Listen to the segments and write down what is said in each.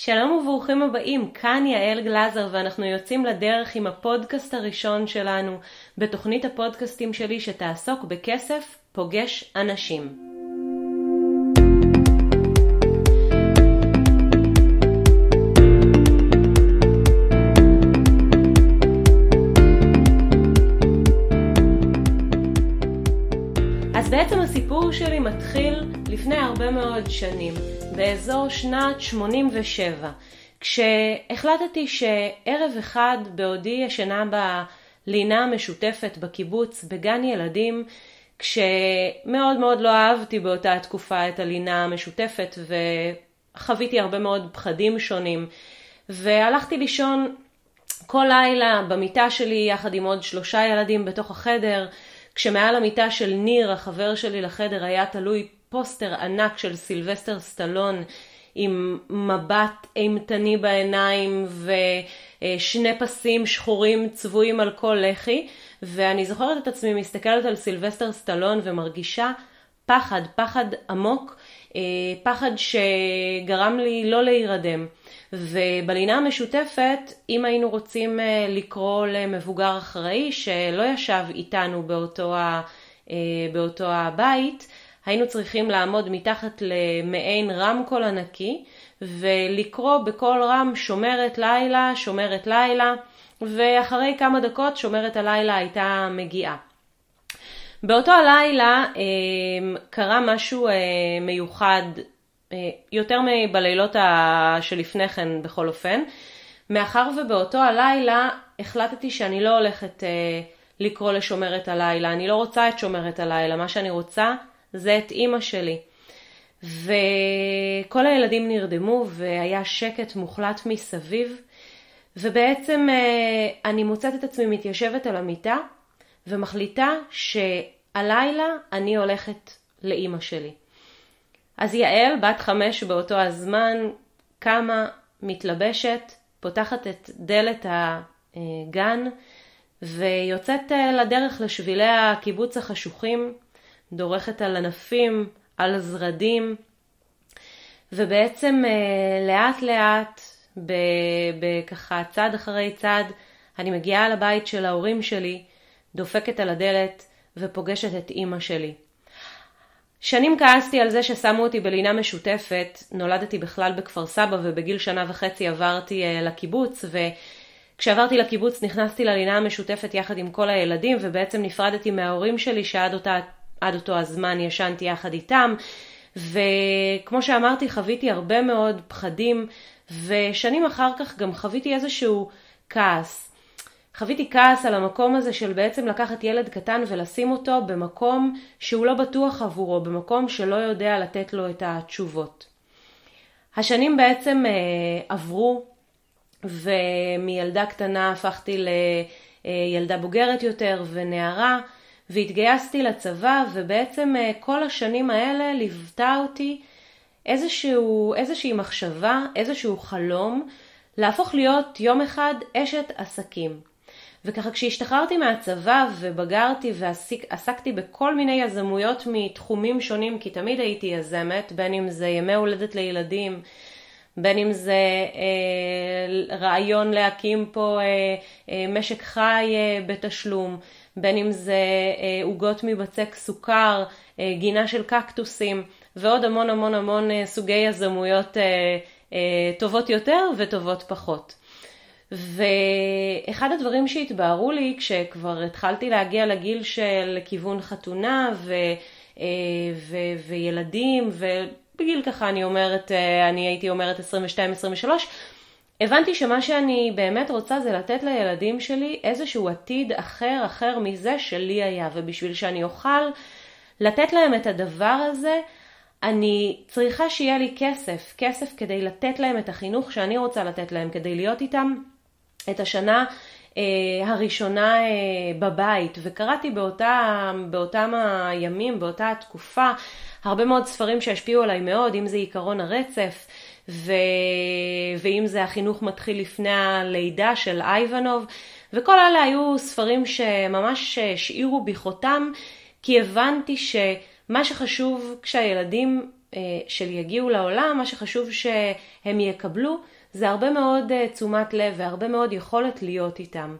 שלום וברוכים הבאים, כאן יעל גלזר ואנחנו יוצאים לדרך עם הפודקאסט הראשון שלנו בתוכנית הפודקאסטים שלי שתעסוק בכסף פוגש אנשים. הסיפור שלי מתחיל לפני הרבה מאוד שנים, באזור שנת 87, כשהחלטתי שערב אחד בעודי ישנה בלינה המשותפת בקיבוץ בגן ילדים, כשמאוד מאוד לא אהבתי באותה תקופה את הלינה המשותפת וחוויתי הרבה מאוד פחדים שונים והלכתי לישון כל לילה במיטה שלי יחד עם עוד שלושה ילדים בתוך החדר כשמעל המיטה של ניר, החבר שלי לחדר, היה תלוי פוסטר ענק של סילבסטר סטלון עם מבט אימתני בעיניים ושני פסים שחורים צבועים על כל לחי ואני זוכרת את עצמי מסתכלת על סילבסטר סטלון ומרגישה פחד, פחד עמוק, פחד שגרם לי לא להירדם. ובלינה המשותפת, אם היינו רוצים אה, לקרוא למבוגר אחראי שלא ישב איתנו באותו, ה, אה, באותו הבית, היינו צריכים לעמוד מתחת למעין רמקול ענקי ולקרוא בקול רם שומרת לילה, שומרת לילה, ואחרי כמה דקות שומרת הלילה הייתה מגיעה. באותו הלילה אה, קרה משהו מיוחד אה, יותר מבלילות שלפני כן בכל אופן, מאחר ובאותו הלילה החלטתי שאני לא הולכת אה, לקרוא לשומרת הלילה, אני לא רוצה את שומרת הלילה, מה שאני רוצה זה את אימא שלי. וכל הילדים נרדמו והיה שקט מוחלט מסביב, ובעצם אה, אני מוצאת את עצמי מתיישבת על המיטה ומחליטה שהלילה אני הולכת לאימא שלי. אז יעל, בת חמש באותו הזמן, קמה, מתלבשת, פותחת את דלת הגן ויוצאת אה, לדרך לשבילי הקיבוץ החשוכים, דורכת על ענפים, על זרדים, ובעצם אה, לאט לאט, בככה צעד אחרי צעד, אני מגיעה לבית של ההורים שלי, דופקת על הדלת ופוגשת את אימא שלי. שנים כעסתי על זה ששמו אותי בלינה משותפת, נולדתי בכלל בכפר סבא ובגיל שנה וחצי עברתי uh, לקיבוץ וכשעברתי לקיבוץ נכנסתי ללינה המשותפת יחד עם כל הילדים ובעצם נפרדתי מההורים שלי שעד אותה, אותו הזמן ישנתי יחד איתם וכמו שאמרתי חוויתי הרבה מאוד פחדים ושנים אחר כך גם חוויתי איזשהו כעס. חוויתי כעס על המקום הזה של בעצם לקחת ילד קטן ולשים אותו במקום שהוא לא בטוח עבורו, במקום שלא יודע לתת לו את התשובות. השנים בעצם אה, עברו ומילדה קטנה הפכתי לילדה בוגרת יותר ונערה והתגייסתי לצבא ובעצם אה, כל השנים האלה ליוותה אותי איזשהו, איזושהי מחשבה, איזשהו חלום להפוך להיות יום אחד אשת עסקים. וככה כשהשתחררתי מהצבא ובגרתי ועסקתי בכל מיני יזמויות מתחומים שונים, כי תמיד הייתי יזמת, בין אם זה ימי הולדת לילדים, בין אם זה אה, רעיון להקים פה אה, אה, משק חי אה, בתשלום, בין אם זה אה, עוגות אה, מבצק סוכר, אה, גינה של קקטוסים ועוד המון המון המון אה, סוגי יזמויות אה, אה, טובות יותר וטובות פחות. ואחד הדברים שהתבהרו לי כשכבר התחלתי להגיע לגיל של כיוון חתונה ו, אה, ו, וילדים ובגיל ככה אני אומרת, אה, אני הייתי אומרת 22-23, הבנתי שמה שאני באמת רוצה זה לתת לילדים שלי איזשהו עתיד אחר אחר מזה שלי היה. ובשביל שאני אוכל לתת להם את הדבר הזה אני צריכה שיהיה לי כסף, כסף כדי לתת להם את החינוך שאני רוצה לתת להם, כדי להיות איתם את השנה אה, הראשונה אה, בבית, וקראתי באותה, באותם הימים, באותה התקופה, הרבה מאוד ספרים שהשפיעו עליי מאוד, אם זה עיקרון הרצף, ו... ואם זה החינוך מתחיל לפני הלידה של אייבנוב, וכל אלה היו ספרים שממש השאירו בי חותם, כי הבנתי שמה שחשוב כשהילדים שלי יגיעו לעולם, מה שחשוב שהם יקבלו, זה הרבה מאוד תשומת לב והרבה מאוד יכולת להיות איתם.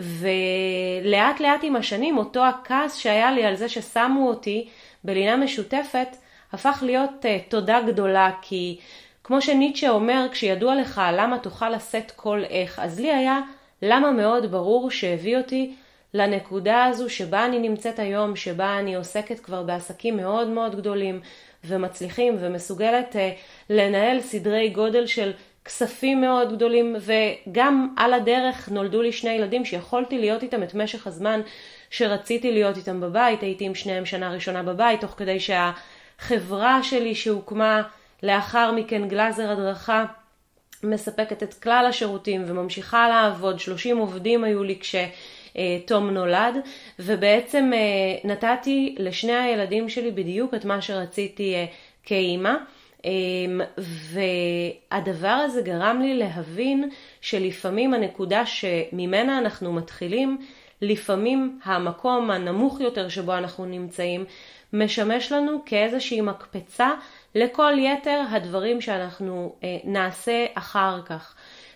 ולאט לאט עם השנים אותו הכעס שהיה לי על זה ששמו אותי בלינה משותפת הפך להיות uh, תודה גדולה כי כמו שניטשה אומר כשידוע לך למה תוכל לשאת כל איך אז לי היה למה מאוד ברור שהביא אותי לנקודה הזו שבה אני נמצאת היום שבה אני עוסקת כבר בעסקים מאוד מאוד גדולים ומצליחים ומסוגלת uh, לנהל סדרי גודל של כספים מאוד גדולים וגם על הדרך נולדו לי שני ילדים שיכולתי להיות איתם את משך הזמן שרציתי להיות איתם בבית, הייתי עם שניהם שנה ראשונה בבית תוך כדי שהחברה שלי שהוקמה לאחר מכן גלאזר הדרכה מספקת את כלל השירותים וממשיכה לעבוד, 30 עובדים היו לי כשתום נולד ובעצם אה, נתתי לשני הילדים שלי בדיוק את מה שרציתי אה, כאימא. אמ, והדבר הזה גרם לי להבין שלפעמים הנקודה שממנה אנחנו מתחילים, לפעמים המקום הנמוך יותר שבו אנחנו נמצאים, משמש לנו כאיזושהי מקפצה לכל יתר הדברים שאנחנו אה, נעשה אחר כך.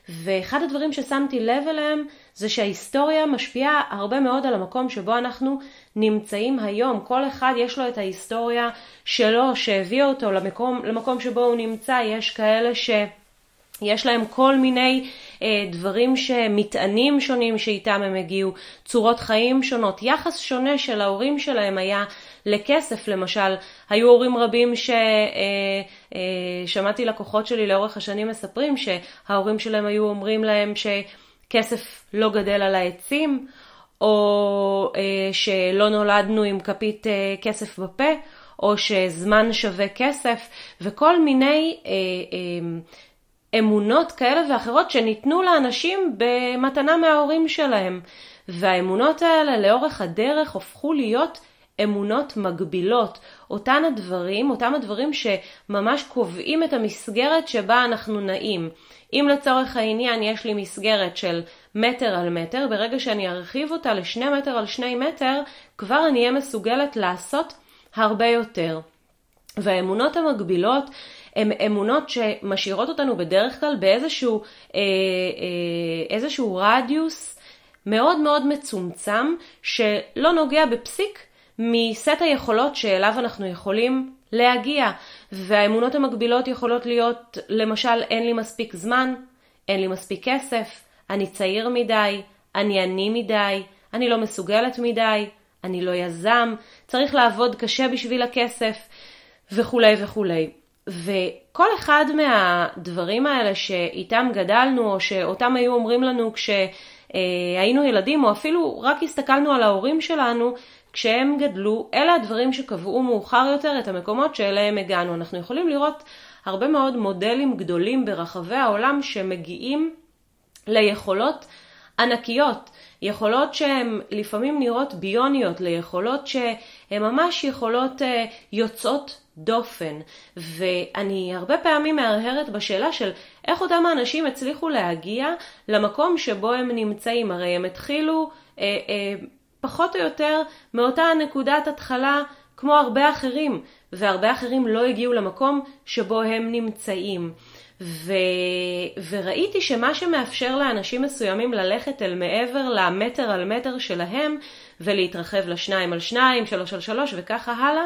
ואחד הדברים ששמתי לב אליהם זה שההיסטוריה משפיעה הרבה מאוד על המקום שבו אנחנו נמצאים היום. כל אחד יש לו את ההיסטוריה שלו שהביאה אותו למקום, למקום שבו הוא נמצא. יש כאלה שיש להם כל מיני אה, דברים שמטענים שונים שאיתם הם הגיעו, צורות חיים שונות, יחס שונה של ההורים שלהם היה לכסף למשל. היו הורים רבים ששמעתי אה, אה, לקוחות שלי לאורך השנים מספרים שההורים שלהם היו אומרים להם שכסף לא גדל על העצים, או אה, שלא נולדנו עם כפית אה, כסף בפה, או שזמן שווה כסף, וכל מיני אה, אה, אמונות כאלה ואחרות שניתנו לאנשים במתנה מההורים שלהם. והאמונות האלה לאורך הדרך הפכו להיות אמונות מגבילות, אותן הדברים, אותם הדברים שממש קובעים את המסגרת שבה אנחנו נעים. אם לצורך העניין יש לי מסגרת של מטר על מטר, ברגע שאני ארחיב אותה לשני מטר על שני מטר, כבר אני אהיה מסוגלת לעשות הרבה יותר. והאמונות המגבילות הן אמונות שמשאירות אותנו בדרך כלל באיזשהו אה, אה, איזשהו רדיוס מאוד מאוד מצומצם שלא נוגע בפסיק מסט היכולות שאליו אנחנו יכולים להגיע. והאמונות המקבילות יכולות להיות, למשל, אין לי מספיק זמן, אין לי מספיק כסף, אני צעיר מדי, אני עני מדי, אני לא מסוגלת מדי, אני לא יזם, צריך לעבוד קשה בשביל הכסף, וכולי וכולי. וכל אחד מהדברים האלה שאיתם גדלנו, או שאותם היו אומרים לנו כשהיינו ילדים, או אפילו רק הסתכלנו על ההורים שלנו, כשהם גדלו, אלה הדברים שקבעו מאוחר יותר את המקומות שאליהם הגענו. אנחנו יכולים לראות הרבה מאוד מודלים גדולים ברחבי העולם שמגיעים ליכולות ענקיות, יכולות שהן לפעמים נראות ביוניות, ליכולות שהן ממש יכולות אה, יוצאות דופן. ואני הרבה פעמים מהרהרת בשאלה של איך אותם האנשים הצליחו להגיע למקום שבו הם נמצאים. הרי הם התחילו אה, אה, פחות או יותר מאותה נקודת התחלה כמו הרבה אחרים, והרבה אחרים לא הגיעו למקום שבו הם נמצאים. ו... וראיתי שמה שמאפשר לאנשים מסוימים ללכת אל מעבר למטר על מטר שלהם ולהתרחב לשניים על שניים, שלוש על שלוש וככה הלאה,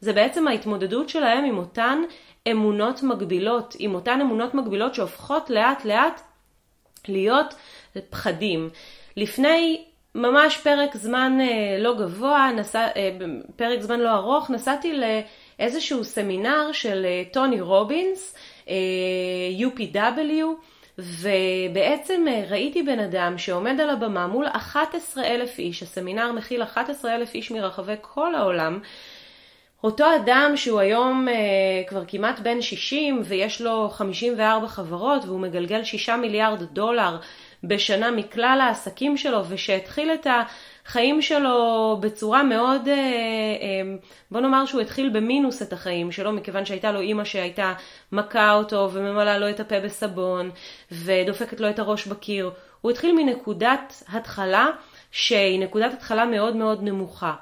זה בעצם ההתמודדות שלהם עם אותן אמונות מגבילות, עם אותן אמונות מגבילות שהופכות לאט לאט להיות פחדים. לפני ממש פרק זמן אה, לא גבוה, נסע, אה, פרק זמן לא ארוך, נסעתי לאיזשהו סמינר של אה, טוני רובינס, UPW, ובעצם ראיתי בן אדם שעומד על הבמה מול 11 אלף איש, הסמינר מכיל 11 אלף איש מרחבי כל העולם, אותו אדם שהוא היום uh, כבר כמעט בן 60 ויש לו 54 חברות והוא מגלגל 6 מיליארד דולר בשנה מכלל העסקים שלו ושהתחיל את החיים שלו בצורה מאוד, אה, אה, בוא נאמר שהוא התחיל במינוס את החיים שלו מכיוון שהייתה לו אימא שהייתה מכה אותו וממלאה לו את הפה בסבון ודופקת לו את הראש בקיר. הוא התחיל מנקודת התחלה שהיא נקודת התחלה מאוד מאוד נמוכה.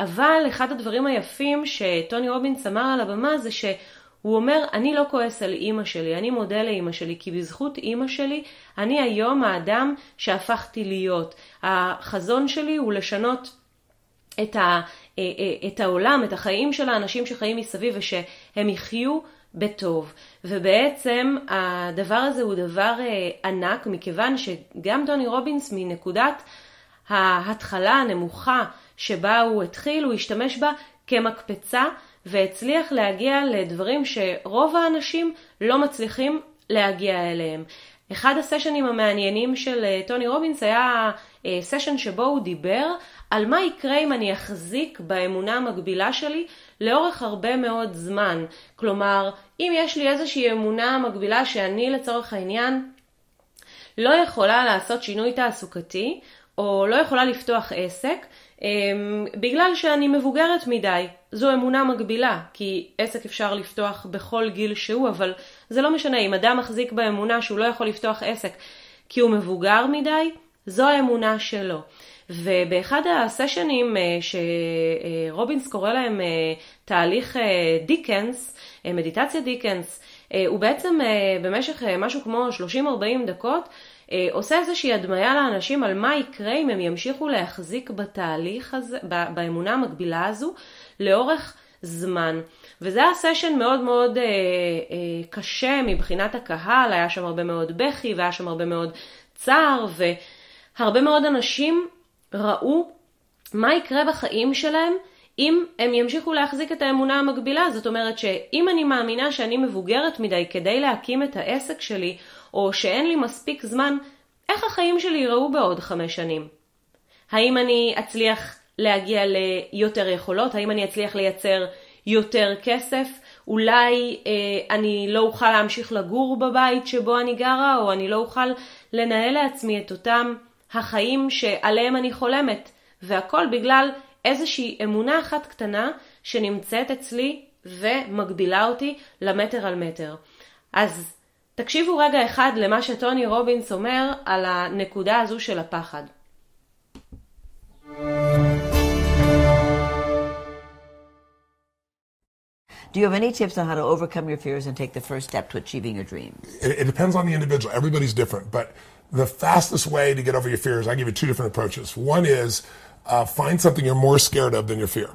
אבל אחד הדברים היפים שטוני רובינס אמר על הבמה זה ש... הוא אומר, אני לא כועס על אימא שלי, אני מודה לאימא שלי, כי בזכות אימא שלי, אני היום האדם שהפכתי להיות. החזון שלי הוא לשנות את, ה, אה, אה, את העולם, את החיים של האנשים שחיים מסביב, ושהם יחיו בטוב. ובעצם הדבר הזה הוא דבר אה, ענק, מכיוון שגם טוני רובינס מנקודת ההתחלה הנמוכה שבה הוא התחיל, הוא השתמש בה כמקפצה והצליח להגיע לדברים שרוב האנשים לא מצליחים להגיע אליהם. אחד הסשנים המעניינים של אה, טוני רובינס היה סשן אה, שבו הוא דיבר על מה יקרה אם אני אחזיק באמונה המקבילה שלי לאורך הרבה מאוד זמן. כלומר, אם יש לי איזושהי אמונה מקבילה שאני לצורך העניין לא יכולה לעשות שינוי תעסוקתי, או לא יכולה לפתוח עסק, בגלל שאני מבוגרת מדי. זו אמונה מגבילה, כי עסק אפשר לפתוח בכל גיל שהוא, אבל זה לא משנה, אם אדם מחזיק באמונה שהוא לא יכול לפתוח עסק כי הוא מבוגר מדי, זו האמונה שלו. ובאחד הסשנים אה, שרובינס קורא להם אה, תהליך אה, דיקנס, מדיטציה דיקנס, הוא בעצם במשך משהו כמו 30-40 דקות עושה איזושהי הדמיה לאנשים על מה יקרה אם הם ימשיכו להחזיק בתהליך הזה, באמונה המקבילה הזו, לאורך זמן. וזה היה סשן מאוד מאוד אה, אה, קשה מבחינת הקהל, היה שם הרבה מאוד בכי והיה שם הרבה מאוד צער, והרבה מאוד אנשים ראו מה יקרה בחיים שלהם אם הם ימשיכו להחזיק את האמונה המקבילה. זאת אומרת שאם אני מאמינה שאני מבוגרת מדי כדי להקים את העסק שלי, או שאין לי מספיק זמן, איך החיים שלי ייראו בעוד חמש שנים? האם אני אצליח להגיע ליותר יכולות? האם אני אצליח לייצר יותר כסף? אולי אה, אני לא אוכל להמשיך לגור בבית שבו אני גרה, או אני לא אוכל לנהל לעצמי את אותם החיים שעליהם אני חולמת, והכל בגלל איזושהי אמונה אחת קטנה שנמצאת אצלי ומגבילה אותי למטר על מטר. אז תקשיבו רגע אחד למה שטוני רובינס אומר על הנקודה הזו של הפחד. Do you have any tips on how to overcome your fears and take the first step to achieving your dreams? It, it depends on the individual. Everybody's different, but the fastest way to get over your fears, I give you two different approaches. One is uh, find something you're more scared of than your fear.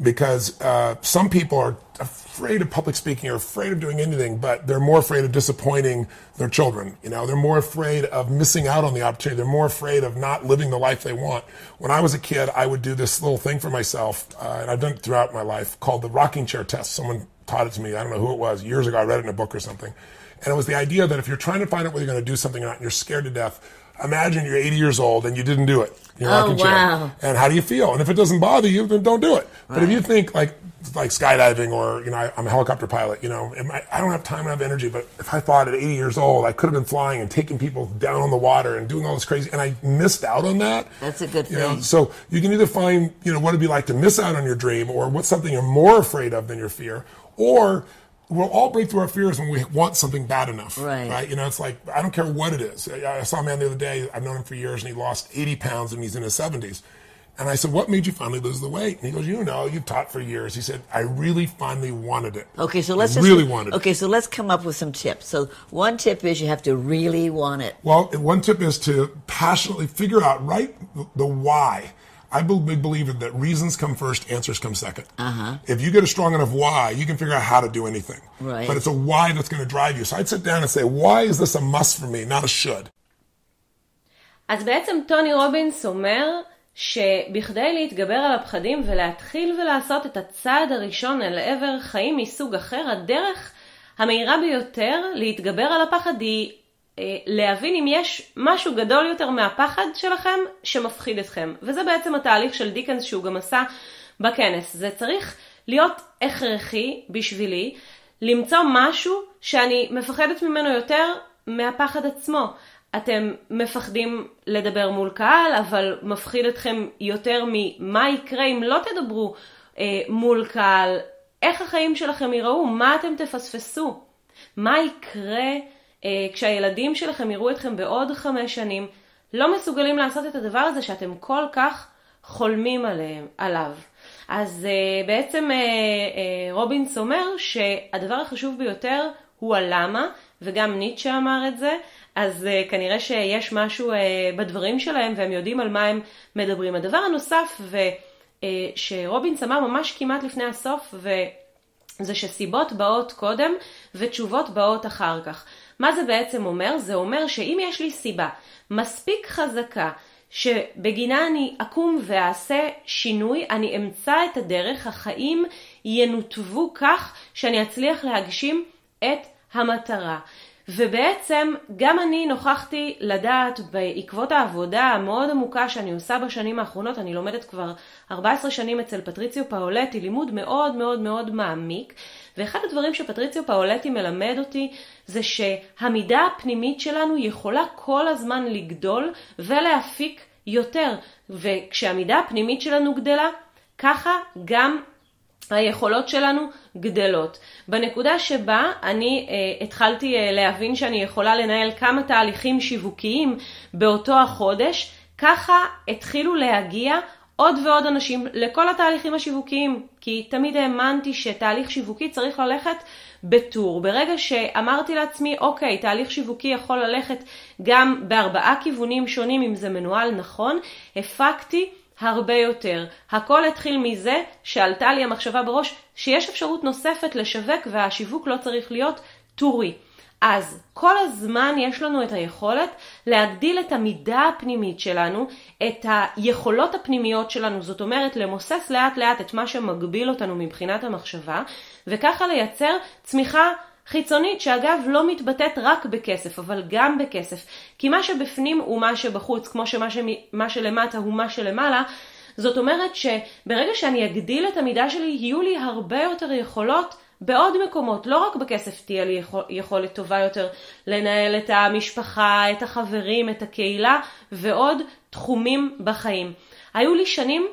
Because uh, some people are afraid of public speaking or afraid of doing anything, but they're more afraid of disappointing their children. You know, they're more afraid of missing out on the opportunity. They're more afraid of not living the life they want. When I was a kid, I would do this little thing for myself, uh, and I've done it throughout my life, called the rocking chair test. Someone taught it to me. I don't know who it was. Years ago, I read it in a book or something. And it was the idea that if you're trying to find out whether you're going to do something or not, and you're scared to death, imagine you're 80 years old and you didn't do it. You're oh, wow. And how do you feel? And if it doesn't bother you, then don't do it. Right. But if you think like like skydiving or you know I, am a helicopter pilot, you know I, I don't have time and have energy. But if I thought at 80 years old I could have been flying and taking people down on the water and doing all this crazy, and I missed out on that. That's a good you thing. Know? So you can either find you know what it'd be like to miss out on your dream, or what's something you're more afraid of than your fear, or we'll all break through our fears when we want something bad enough. Right. Right. You know, it's like, I don't care what it is. I saw a man the other day, I've known him for years, and he lost 80 pounds and he's in his 70s. And I said, What made you finally lose the weight? And he goes, You know, you've taught for years. He said, I really finally wanted it. Okay, so let's I just, really wanted Okay, so let's come up with some tips. So one tip is you have to really want it. Well, one tip is to passionately figure out right the why. I big believer that reasons come first, answers come 2nd uh-huh. If you get a strong enough why, you can figure out how to do anything. Right. But it's a why that's going to drive you. So I'd sit down and say, why is this a must for me, not a should? אז בעצם טוני רובינס אומר שבכדי להתגבר על הפחדים ולהתחיל ולעשות את הצעד הראשון אל עבר חיים מסוג אחר, הדרך המהירה ביותר להתגבר על הפחד היא אה, להבין אם יש משהו גדול יותר מהפחד שלכם שמפחיד אתכם. וזה בעצם התהליך של דיקנס שהוא גם עשה בכנס. זה צריך להיות הכרחי בשבילי למצוא משהו שאני מפחדת ממנו יותר מהפחד עצמו. אתם מפחדים לדבר מול קהל, אבל מפחיד אתכם יותר ממה יקרה אם לא תדברו אה, מול קהל, איך החיים שלכם ייראו, מה אתם תפספסו, מה יקרה אה, כשהילדים שלכם יראו אתכם בעוד חמש שנים, לא מסוגלים לעשות את הדבר הזה שאתם כל כך חולמים עליו. אז uh, בעצם uh, רובינס אומר שהדבר החשוב ביותר הוא הלמה, וגם ניטשה אמר את זה, אז כנראה שיש משהו בדברים שלהם והם יודעים על מה הם מדברים. הדבר הנוסף, ו, שרובינס אמר ממש כמעט לפני הסוף, זה שסיבות באות קודם ותשובות באות אחר כך. מה זה בעצם אומר? זה אומר שאם יש לי סיבה מספיק חזקה שבגינה אני אקום ואעשה שינוי, אני אמצא את הדרך, החיים ינותבו כך שאני אצליח להגשים את המטרה. ובעצם גם אני נוכחתי לדעת בעקבות העבודה המאוד עמוקה שאני עושה בשנים האחרונות, אני לומדת כבר 14 שנים אצל פטריציו פאולטי, לימוד מאוד מאוד מאוד מעמיק, ואחד הדברים שפטריציו פאולטי מלמד אותי זה שהמידה הפנימית שלנו יכולה כל הזמן לגדול ולהפיק יותר, וכשהמידה הפנימית שלנו גדלה, ככה גם היכולות שלנו גדלות. בנקודה שבה אני אה, התחלתי אה, להבין שאני יכולה לנהל כמה תהליכים שיווקיים באותו החודש, ככה התחילו להגיע עוד ועוד אנשים לכל התהליכים השיווקיים, כי תמיד האמנתי שתהליך שיווקי צריך ללכת בטור. ברגע שאמרתי לעצמי, אוקיי, תהליך שיווקי יכול ללכת גם בארבעה כיוונים שונים אם זה מנוהל נכון, הפקתי הרבה יותר. הכל התחיל מזה שעלתה לי המחשבה בראש שיש אפשרות נוספת לשווק והשיווק לא צריך להיות טורי. אז כל הזמן יש לנו את היכולת להגדיל את המידה הפנימית שלנו, את היכולות הפנימיות שלנו, זאת אומרת למוסס לאט לאט את מה שמגביל אותנו מבחינת המחשבה, וככה לייצר צמיחה חיצונית שאגב לא מתבטאת רק בכסף, אבל גם בכסף. כי מה שבפנים הוא מה שבחוץ, כמו שמה שמה שלמטה הוא מה שלמעלה, זאת אומרת שברגע שאני אגדיל את המידה שלי, יהיו לי הרבה יותר יכולות בעוד מקומות, לא רק בכסף תהיה לי יכול, יכולת טובה יותר לנהל את המשפחה, את החברים, את הקהילה ועוד תחומים בחיים. היו לי שנים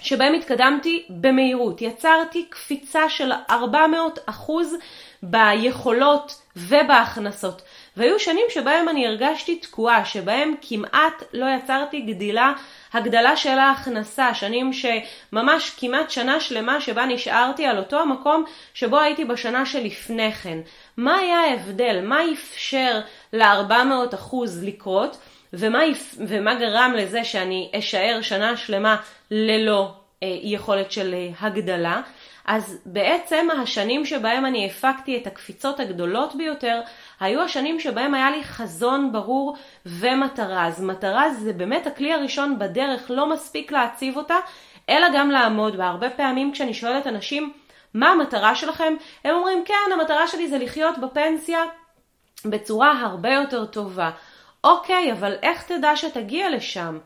שבהם התקדמתי במהירות, יצרתי קפיצה של 400 אחוז ביכולות ובהכנסות. והיו שנים שבהם אני הרגשתי תקועה, שבהם כמעט לא יצרתי גדילה, הגדלה של ההכנסה, שנים שממש כמעט שנה שלמה שבה נשארתי על אותו המקום שבו הייתי בשנה שלפני כן. מה היה ההבדל? מה אפשר ל-400% לקרות? ומה, ומה גרם לזה שאני אשאר שנה שלמה ללא אה, יכולת של אה, הגדלה? אז בעצם השנים שבהם אני הפקתי את הקפיצות הגדולות ביותר, היו השנים שבהם היה לי חזון ברור ומטרה. אז מטרה זה באמת הכלי הראשון בדרך, לא מספיק להציב אותה, אלא גם לעמוד בה. הרבה פעמים כשאני שואלת אנשים, מה המטרה שלכם? הם אומרים, כן, המטרה שלי זה לחיות בפנסיה בצורה הרבה יותר טובה. אוקיי, אבל איך תדע שתגיע לשם?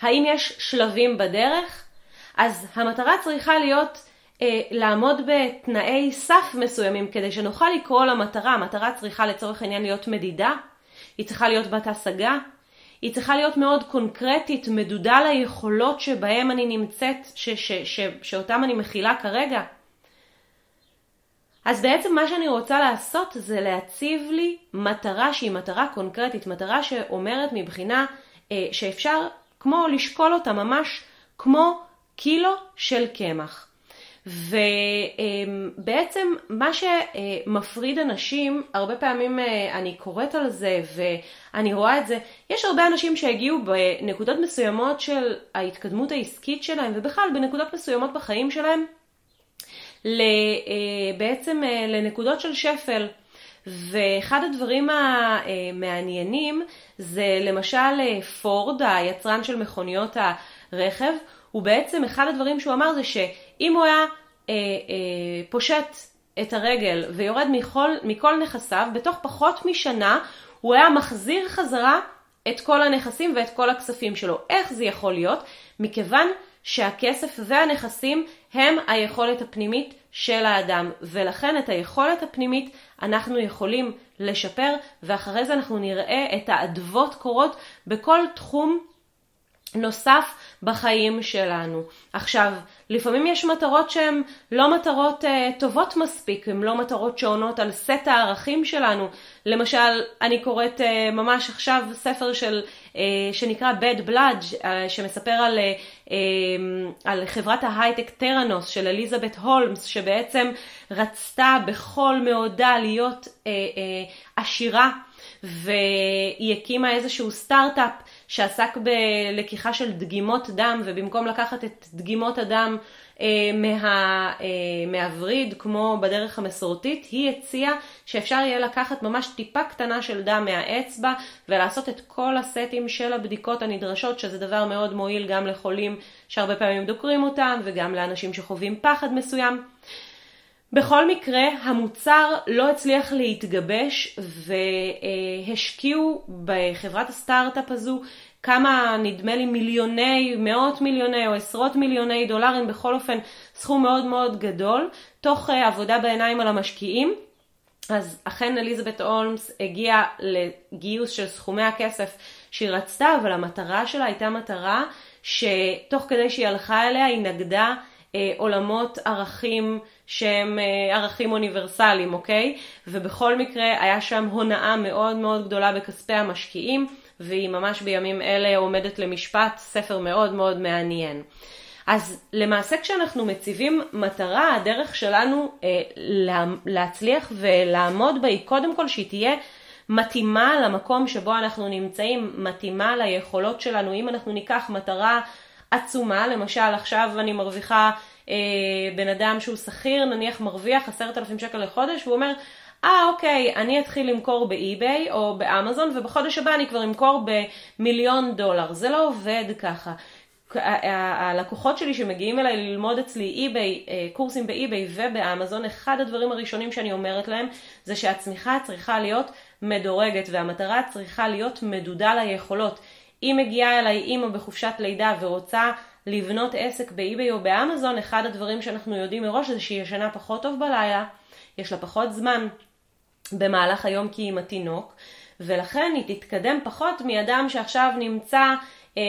האם יש שלבים בדרך? אז המטרה צריכה להיות לעמוד בתנאי סף מסוימים כדי שנוכל לקרוא למטרה. המטרה צריכה לצורך העניין להיות מדידה, היא צריכה להיות בת השגה, היא צריכה להיות מאוד קונקרטית, מדודה ליכולות שבהם אני נמצאת, ש- ש- ש- שאותם אני מכילה כרגע. אז בעצם מה שאני רוצה לעשות זה להציב לי מטרה שהיא מטרה קונקרטית, מטרה שאומרת מבחינה אה, שאפשר כמו לשקול אותה ממש כמו קילו של קמח. ובעצם מה שמפריד אנשים, הרבה פעמים אה, אני קוראת על זה ואני רואה את זה, יש הרבה אנשים שהגיעו בנקודות מסוימות של ההתקדמות העסקית שלהם ובכלל בנקודות מסוימות בחיים שלהם אה, בעצם אה, לנקודות של שפל. ואחד הדברים המעניינים זה למשל פורד, היצרן של מכוניות הרכב, הוא בעצם, אחד הדברים שהוא אמר זה שאם הוא היה אה, אה, פושט את הרגל ויורד מכל, מכל נכסיו, בתוך פחות משנה הוא היה מחזיר חזרה את כל הנכסים ואת כל הכספים שלו. איך זה יכול להיות? מכיוון שהכסף והנכסים הם היכולת הפנימית של האדם, ולכן את היכולת הפנימית אנחנו יכולים לשפר, ואחרי זה אנחנו נראה את האדוות קורות בכל תחום נוסף בחיים שלנו. עכשיו, לפעמים יש מטרות שהן לא מטרות uh, טובות מספיק, הן לא מטרות שעונות על סט הערכים שלנו, למשל, אני קוראת uh, ממש עכשיו ספר של, uh, שנקרא Bad Blood, uh, שמספר על, uh, um, על חברת ההייטק טראנוס של אליזבת הולמס, שבעצם רצתה בכל מאודה להיות uh, uh, עשירה, והיא הקימה איזשהו סטארט-אפ שעסק בלקיחה של דגימות דם, ובמקום לקחת את דגימות הדם אה, מה, אה, מהווריד כמו בדרך המסורתית, היא הציעה שאפשר יהיה לקחת ממש טיפה קטנה של דם מהאצבע ולעשות את כל הסטים של הבדיקות הנדרשות, שזה דבר מאוד מועיל גם לחולים שהרבה פעמים דוקרים אותם וגם לאנשים שחווים פחד מסוים. בכל מקרה, המוצר לא הצליח להתגבש והשקיעו בחברת הסטארט-אפ הזו כמה, נדמה לי, מיליוני, מאות מיליוני או עשרות מיליוני דולרים, בכל אופן סכום מאוד מאוד גדול, תוך uh, עבודה בעיניים על המשקיעים. אז אכן אליזבת אולמס הגיעה לגיוס של סכומי הכסף שהיא רצתה, אבל המטרה שלה הייתה מטרה שתוך כדי שהיא הלכה אליה היא נגדה אה, עולמות ערכים שהם אה, ערכים אוניברסליים, אוקיי? ובכל מקרה היה שם הונאה מאוד מאוד גדולה בכספי המשקיעים. והיא ממש בימים אלה עומדת למשפט, ספר מאוד מאוד מעניין. אז למעשה כשאנחנו מציבים מטרה, הדרך שלנו אה, להצליח ולעמוד בה היא קודם כל שהיא תהיה מתאימה למקום שבו אנחנו נמצאים, מתאימה ליכולות שלנו. אם אנחנו ניקח מטרה עצומה, למשל עכשיו אני מרוויחה בן אדם שהוא שכיר, נניח מרוויח עשרת אלפים שקל לחודש, והוא אומר, אה אוקיי, אני אתחיל למכור באי-ביי או באמזון ובחודש הבא אני כבר אמכור במיליון דולר. זה לא עובד ככה. הלקוחות שלי שמגיעים אליי ללמוד אצלי אי-ביי, אה, קורסים באי-ביי ובאמזון, אחד הדברים הראשונים שאני אומרת להם זה שהצמיחה צריכה להיות מדורגת והמטרה צריכה להיות מדודה ליכולות. אם מגיעה אליי אימא בחופשת לידה ורוצה לבנות עסק באי-ביי או באמזון, אחד הדברים שאנחנו יודעים מראש זה שהיא ישנה פחות טוב בלילה, יש לה פחות זמן במהלך היום כי היא עם התינוק, ולכן היא תתקדם פחות מאדם שעכשיו נמצא אה,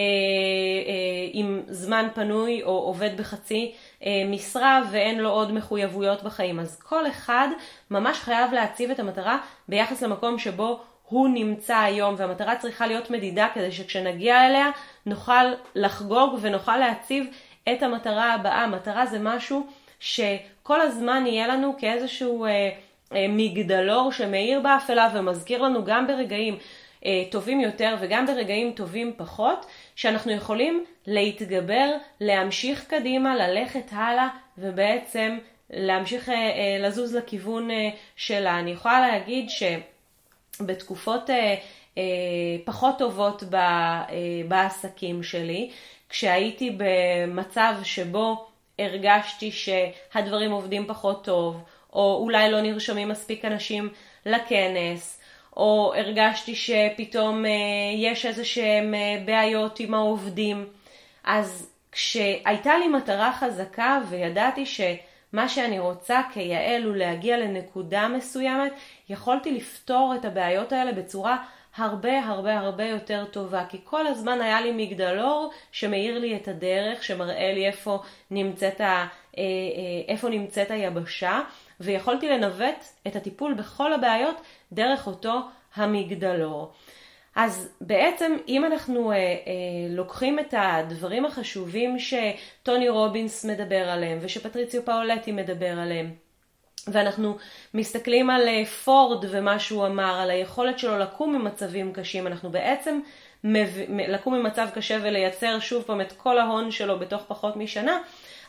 אה, עם זמן פנוי או עובד בחצי אה, משרה ואין לו עוד מחויבויות בחיים. אז כל אחד ממש חייב להציב את המטרה ביחס למקום שבו הוא נמצא היום, והמטרה צריכה להיות מדידה כדי שכשנגיע אליה נוכל לחגוג ונוכל להציב את המטרה הבאה. מטרה זה משהו שכל הזמן יהיה לנו כאיזשהו... אה, אה, מגדלור שמאיר באפלה ומזכיר לנו גם ברגעים אה, טובים יותר וגם ברגעים טובים פחות, שאנחנו יכולים להתגבר, להמשיך קדימה, ללכת הלאה ובעצם להמשיך אה, לזוז לכיוון שלה. אני יכולה להגיד שבתקופות פחות טובות בעסקים שלי, כשהייתי במצב שבו הרגשתי שהדברים עובדים פחות טוב, או אולי לא נרשמים מספיק אנשים לכנס, או הרגשתי שפתאום אה, יש איזה שהם אה, בעיות עם העובדים. אז כשהייתה לי מטרה חזקה וידעתי שמה שאני רוצה כיעל הוא להגיע לנקודה מסוימת, יכולתי לפתור את הבעיות האלה בצורה הרבה הרבה הרבה יותר טובה, כי כל הזמן היה לי מגדלור שמאיר לי את הדרך, שמראה לי איפה נמצאת, ה, אה, איפה נמצאת היבשה, ויכולתי לנווט את הטיפול בכל הבעיות דרך אותו המגדלור. אז בעצם אם אנחנו אה, אה, לוקחים את הדברים החשובים שטוני רובינס מדבר עליהם ושפטריציו פאולטי מדבר עליהם ואנחנו מסתכלים על אה, פורד ומה שהוא אמר, על היכולת שלו לקום ממצבים קשים, אנחנו בעצם. לקום ממצב קשה ולייצר שוב פעם את כל ההון שלו בתוך פחות משנה,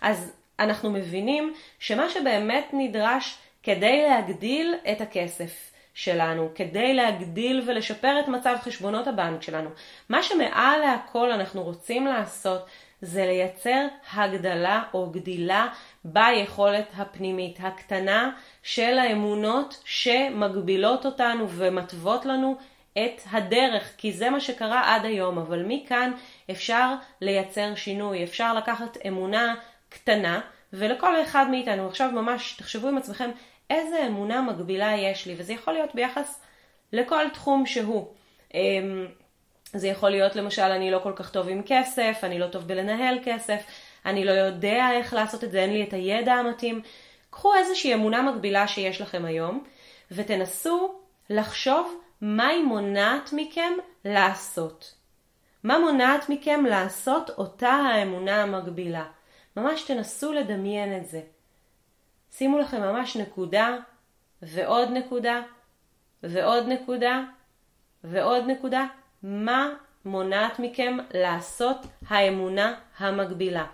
אז אנחנו מבינים שמה שבאמת נדרש כדי להגדיל את הכסף שלנו, כדי להגדיל ולשפר את מצב חשבונות הבנק שלנו, מה שמעל להכל אנחנו רוצים לעשות זה לייצר הגדלה או גדילה ביכולת הפנימית הקטנה של האמונות שמגבילות אותנו ומתוות לנו את הדרך, כי זה מה שקרה עד היום, אבל מכאן אפשר לייצר שינוי, אפשר לקחת אמונה קטנה, ולכל אחד מאיתנו, עכשיו ממש תחשבו עם עצמכם איזה אמונה מגבילה יש לי, וזה יכול להיות ביחס לכל תחום שהוא. זה יכול להיות למשל, אני לא כל כך טוב עם כסף, אני לא טוב בלנהל כסף, אני לא יודע איך לעשות את זה, אין לי את הידע המתאים. קחו איזושהי אמונה מגבילה שיש לכם היום, ותנסו לחשוב מה היא מונעת מכם לעשות. מה מונעת מכם לעשות אותה האמונה המקבילה? ממש תנסו לדמיין את זה. שימו לכם ממש נקודה, ועוד נקודה, ועוד נקודה, ועוד נקודה. מה מונעת מכם לעשות האמונה המקבילה?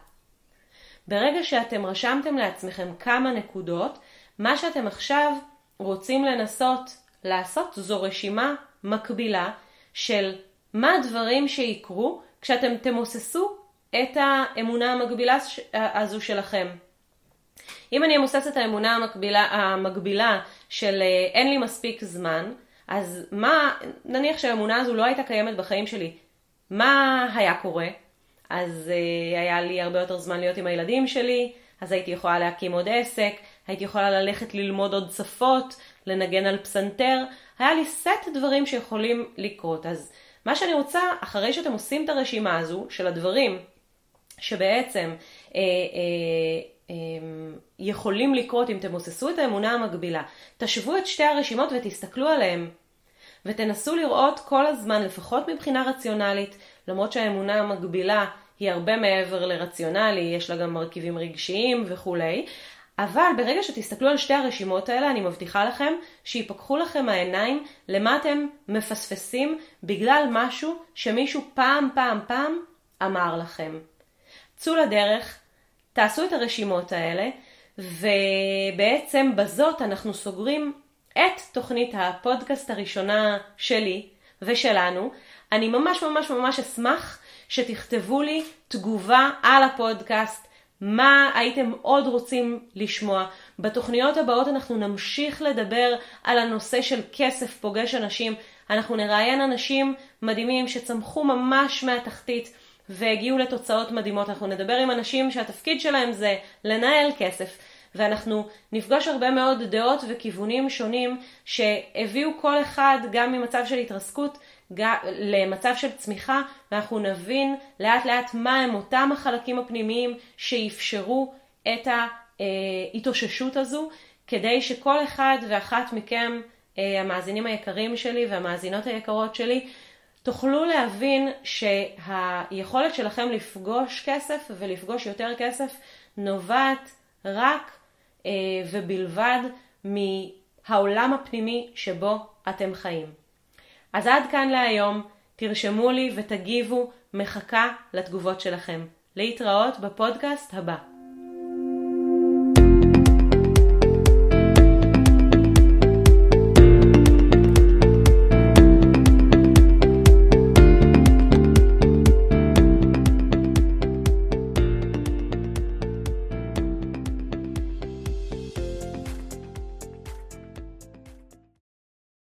ברגע שאתם רשמתם לעצמכם כמה נקודות, מה שאתם עכשיו רוצים לנסות לעשות זו רשימה מקבילה של מה הדברים שיקרו כשאתם תמוססו את האמונה המקבילה הזו שלכם. אם אני אמוסס את האמונה המקבילה, המקבילה של אה, אין לי מספיק זמן, אז מה, נניח שהאמונה הזו לא הייתה קיימת בחיים שלי, מה היה קורה? אז uh, היה לי הרבה יותר זמן להיות עם הילדים שלי, אז הייתי יכולה להקים עוד עסק, הייתי יכולה ללכת ללמוד עוד שפות, לנגן על פסנתר, היה לי סט דברים שיכולים לקרות. אז מה שאני רוצה, אחרי שאתם עושים את הרשימה הזו של הדברים שבעצם אה, אה, אה, יכולים לקרות אם תמוססו את האמונה המקבילה, תשוו את שתי הרשימות ותסתכלו עליהן. ותנסו לראות כל הזמן, לפחות מבחינה רציונלית, למרות שהאמונה המקבילה היא הרבה מעבר לרציונלי, יש לה גם מרכיבים רגשיים וכולי, אבל ברגע שתסתכלו על שתי הרשימות האלה, אני מבטיחה לכם שיפקחו לכם העיניים למה אתם מפספסים בגלל משהו שמישהו פעם פעם פעם אמר לכם. צאו לדרך, תעשו את הרשימות האלה, ובעצם בזאת אנחנו סוגרים את תוכנית הפודקאסט הראשונה שלי ושלנו. אני ממש ממש ממש אשמח שתכתבו לי תגובה על הפודקאסט, מה הייתם עוד רוצים לשמוע. בתוכניות הבאות אנחנו נמשיך לדבר על הנושא של כסף פוגש אנשים. אנחנו נראיין אנשים מדהימים שצמחו ממש מהתחתית והגיעו לתוצאות מדהימות. אנחנו נדבר עם אנשים שהתפקיד שלהם זה לנהל כסף. ואנחנו נפגוש הרבה מאוד דעות וכיוונים שונים שהביאו כל אחד גם ממצב של התרסקות למצב של צמיחה, ואנחנו נבין לאט לאט מה הם אותם החלקים הפנימיים שאפשרו את ההתאוששות הזו, כדי שכל אחד ואחת מכם, אה, המאזינים היקרים שלי והמאזינות היקרות שלי, תוכלו להבין שהיכולת שלכם לפגוש כסף ולפגוש יותר כסף נובעת רק אה, ובלבד מהעולם הפנימי שבו אתם חיים. אז עד כאן להיום, תרשמו לי ותגיבו, מחכה לתגובות שלכם. להתראות בפודקאסט הבא.